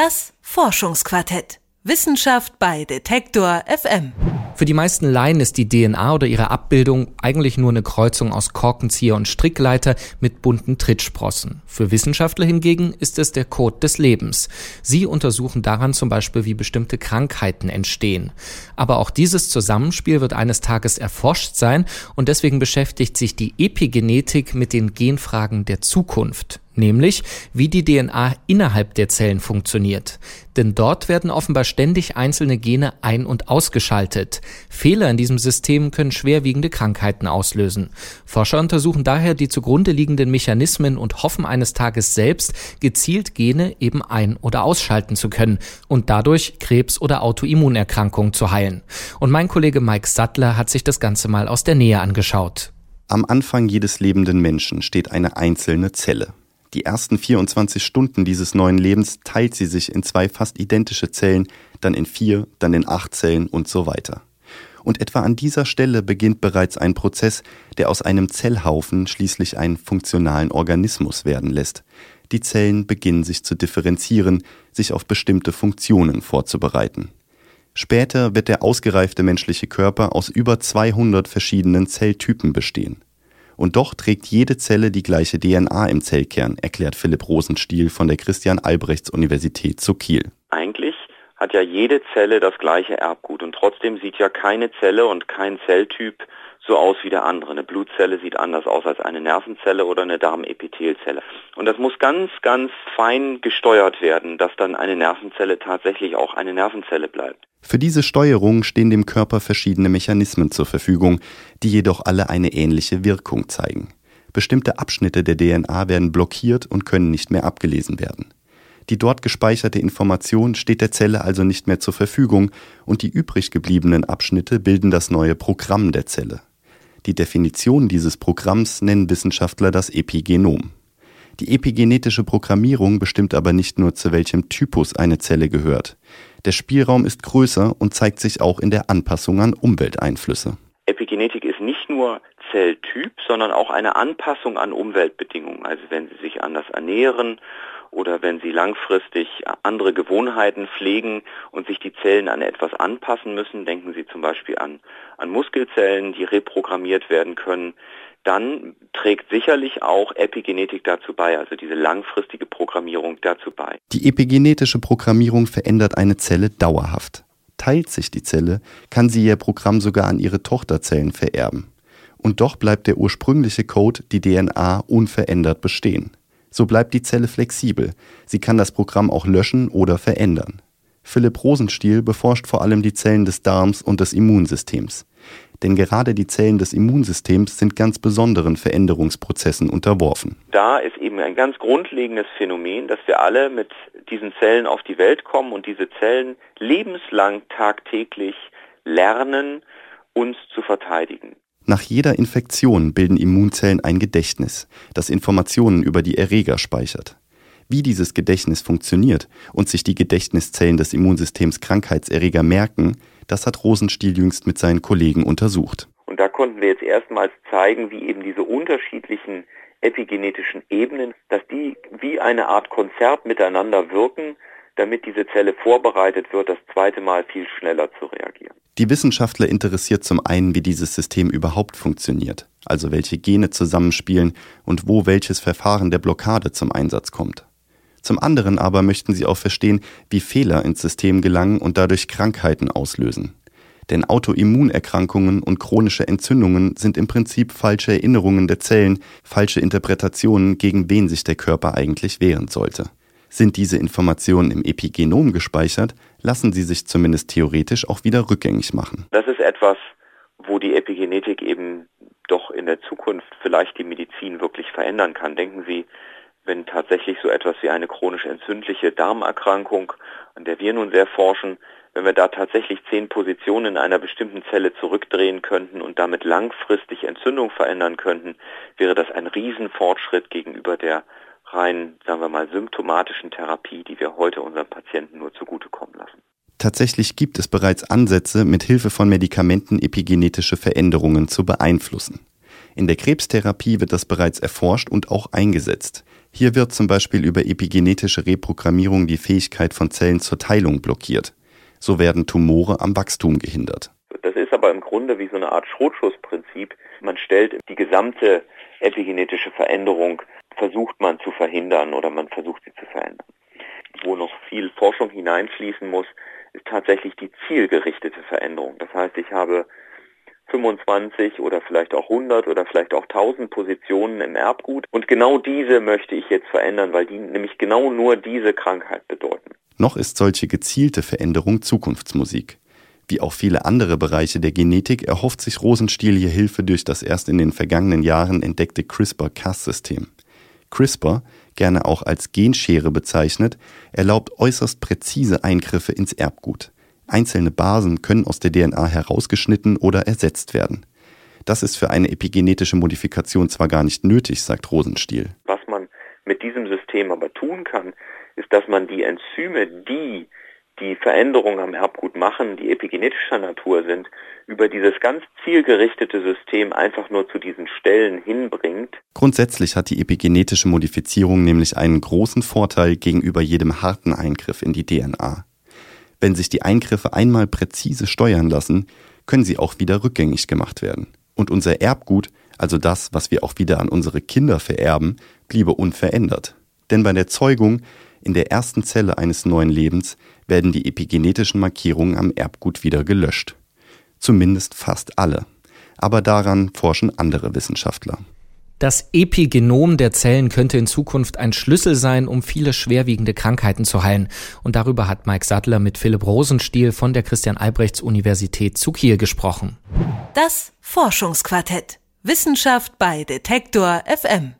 Das Forschungsquartett. Wissenschaft bei Detektor FM. Für die meisten Laien ist die DNA oder ihre Abbildung eigentlich nur eine Kreuzung aus Korkenzieher und Strickleiter mit bunten Trittsprossen. Für Wissenschaftler hingegen ist es der Code des Lebens. Sie untersuchen daran zum Beispiel, wie bestimmte Krankheiten entstehen. Aber auch dieses Zusammenspiel wird eines Tages erforscht sein und deswegen beschäftigt sich die Epigenetik mit den Genfragen der Zukunft nämlich wie die DNA innerhalb der Zellen funktioniert. Denn dort werden offenbar ständig einzelne Gene ein- und ausgeschaltet. Fehler in diesem System können schwerwiegende Krankheiten auslösen. Forscher untersuchen daher die zugrunde liegenden Mechanismen und hoffen eines Tages selbst gezielt Gene eben ein- oder ausschalten zu können und dadurch Krebs- oder Autoimmunerkrankungen zu heilen. Und mein Kollege Mike Sattler hat sich das Ganze mal aus der Nähe angeschaut. Am Anfang jedes lebenden Menschen steht eine einzelne Zelle. Die ersten 24 Stunden dieses neuen Lebens teilt sie sich in zwei fast identische Zellen, dann in vier, dann in acht Zellen und so weiter. Und etwa an dieser Stelle beginnt bereits ein Prozess, der aus einem Zellhaufen schließlich einen funktionalen Organismus werden lässt. Die Zellen beginnen sich zu differenzieren, sich auf bestimmte Funktionen vorzubereiten. Später wird der ausgereifte menschliche Körper aus über 200 verschiedenen Zelltypen bestehen. Und doch trägt jede Zelle die gleiche DNA im Zellkern, erklärt Philipp Rosenstiel von der Christian-Albrechts-Universität zu Kiel. Eigentlich hat ja jede Zelle das gleiche Erbgut und trotzdem sieht ja keine Zelle und kein Zelltyp so aus wie der andere. Eine Blutzelle sieht anders aus als eine Nervenzelle oder eine Darmepithelzelle. Und das muss ganz, ganz fein gesteuert werden, dass dann eine Nervenzelle tatsächlich auch eine Nervenzelle bleibt. Für diese Steuerung stehen dem Körper verschiedene Mechanismen zur Verfügung, die jedoch alle eine ähnliche Wirkung zeigen. Bestimmte Abschnitte der DNA werden blockiert und können nicht mehr abgelesen werden. Die dort gespeicherte Information steht der Zelle also nicht mehr zur Verfügung und die übrig gebliebenen Abschnitte bilden das neue Programm der Zelle. Die Definition dieses Programms nennen Wissenschaftler das Epigenom. Die epigenetische Programmierung bestimmt aber nicht nur, zu welchem Typus eine Zelle gehört. Der Spielraum ist größer und zeigt sich auch in der Anpassung an Umwelteinflüsse. Epigenetik ist nicht nur Zelltyp, sondern auch eine Anpassung an Umweltbedingungen. Also wenn Sie sich anders ernähren oder wenn Sie langfristig andere Gewohnheiten pflegen und sich die Zellen an etwas anpassen müssen, denken Sie zum Beispiel an, an Muskelzellen, die reprogrammiert werden können, dann trägt sicherlich auch Epigenetik dazu bei, also diese langfristige Programmierung dazu bei. Die epigenetische Programmierung verändert eine Zelle dauerhaft. Teilt sich die Zelle, kann sie ihr Programm sogar an ihre Tochterzellen vererben. Und doch bleibt der ursprüngliche Code, die DNA, unverändert bestehen. So bleibt die Zelle flexibel. Sie kann das Programm auch löschen oder verändern. Philipp Rosenstiel beforscht vor allem die Zellen des Darms und des Immunsystems. Denn gerade die Zellen des Immunsystems sind ganz besonderen Veränderungsprozessen unterworfen. Da ist eben ein ganz grundlegendes Phänomen, dass wir alle mit diesen Zellen auf die Welt kommen und diese Zellen lebenslang tagtäglich lernen, uns zu verteidigen. Nach jeder Infektion bilden Immunzellen ein Gedächtnis, das Informationen über die Erreger speichert. Wie dieses Gedächtnis funktioniert und sich die Gedächtniszellen des Immunsystems Krankheitserreger merken, das hat Rosenstiel jüngst mit seinen Kollegen untersucht. Und da konnten wir jetzt erstmals zeigen, wie eben diese unterschiedlichen epigenetischen Ebenen, dass die wie eine Art Konzert miteinander wirken, damit diese Zelle vorbereitet wird, das zweite Mal viel schneller zu reagieren. Die Wissenschaftler interessiert zum einen, wie dieses System überhaupt funktioniert, also welche Gene zusammenspielen und wo welches Verfahren der Blockade zum Einsatz kommt. Zum anderen aber möchten sie auch verstehen, wie Fehler ins System gelangen und dadurch Krankheiten auslösen. Denn Autoimmunerkrankungen und chronische Entzündungen sind im Prinzip falsche Erinnerungen der Zellen, falsche Interpretationen, gegen wen sich der Körper eigentlich wehren sollte. Sind diese Informationen im Epigenom gespeichert, lassen sie sich zumindest theoretisch auch wieder rückgängig machen. Das ist etwas, wo die Epigenetik eben doch in der Zukunft vielleicht die Medizin wirklich verändern kann. Denken Sie wenn tatsächlich so etwas wie eine chronisch entzündliche Darmerkrankung, an der wir nun sehr forschen, wenn wir da tatsächlich zehn Positionen in einer bestimmten Zelle zurückdrehen könnten und damit langfristig Entzündung verändern könnten, wäre das ein Riesenfortschritt gegenüber der rein, sagen wir mal, symptomatischen Therapie, die wir heute unseren Patienten nur zugutekommen lassen. Tatsächlich gibt es bereits Ansätze, mit Hilfe von Medikamenten epigenetische Veränderungen zu beeinflussen. In der Krebstherapie wird das bereits erforscht und auch eingesetzt. Hier wird zum Beispiel über epigenetische Reprogrammierung die Fähigkeit von Zellen zur Teilung blockiert. So werden Tumore am Wachstum gehindert. Das ist aber im Grunde wie so eine Art Schrotschuss-Prinzip. Man stellt die gesamte epigenetische Veränderung, versucht man zu verhindern oder man versucht sie zu verändern. Wo noch viel Forschung hineinfließen muss, ist tatsächlich die zielgerichtete Veränderung. Das heißt, ich habe 25 oder vielleicht auch 100 oder vielleicht auch 1000 Positionen im Erbgut. Und genau diese möchte ich jetzt verändern, weil die nämlich genau nur diese Krankheit bedeuten. Noch ist solche gezielte Veränderung Zukunftsmusik. Wie auch viele andere Bereiche der Genetik erhofft sich Rosenstiel hier Hilfe durch das erst in den vergangenen Jahren entdeckte CRISPR-Cas-System. CRISPR, gerne auch als Genschere bezeichnet, erlaubt äußerst präzise Eingriffe ins Erbgut. Einzelne Basen können aus der DNA herausgeschnitten oder ersetzt werden. Das ist für eine epigenetische Modifikation zwar gar nicht nötig, sagt Rosenstiel. Was man mit diesem System aber tun kann, ist, dass man die Enzyme, die die Veränderungen am Erbgut machen, die epigenetischer Natur sind, über dieses ganz zielgerichtete System einfach nur zu diesen Stellen hinbringt. Grundsätzlich hat die epigenetische Modifizierung nämlich einen großen Vorteil gegenüber jedem harten Eingriff in die DNA. Wenn sich die Eingriffe einmal präzise steuern lassen, können sie auch wieder rückgängig gemacht werden. Und unser Erbgut, also das, was wir auch wieder an unsere Kinder vererben, bliebe unverändert. Denn bei der Zeugung in der ersten Zelle eines neuen Lebens werden die epigenetischen Markierungen am Erbgut wieder gelöscht. Zumindest fast alle. Aber daran forschen andere Wissenschaftler. Das Epigenom der Zellen könnte in Zukunft ein Schlüssel sein, um viele schwerwiegende Krankheiten zu heilen. Und darüber hat Mike Sattler mit Philipp Rosenstiel von der Christian-Albrechts-Universität zu Kiel gesprochen. Das Forschungsquartett. Wissenschaft bei Detektor FM.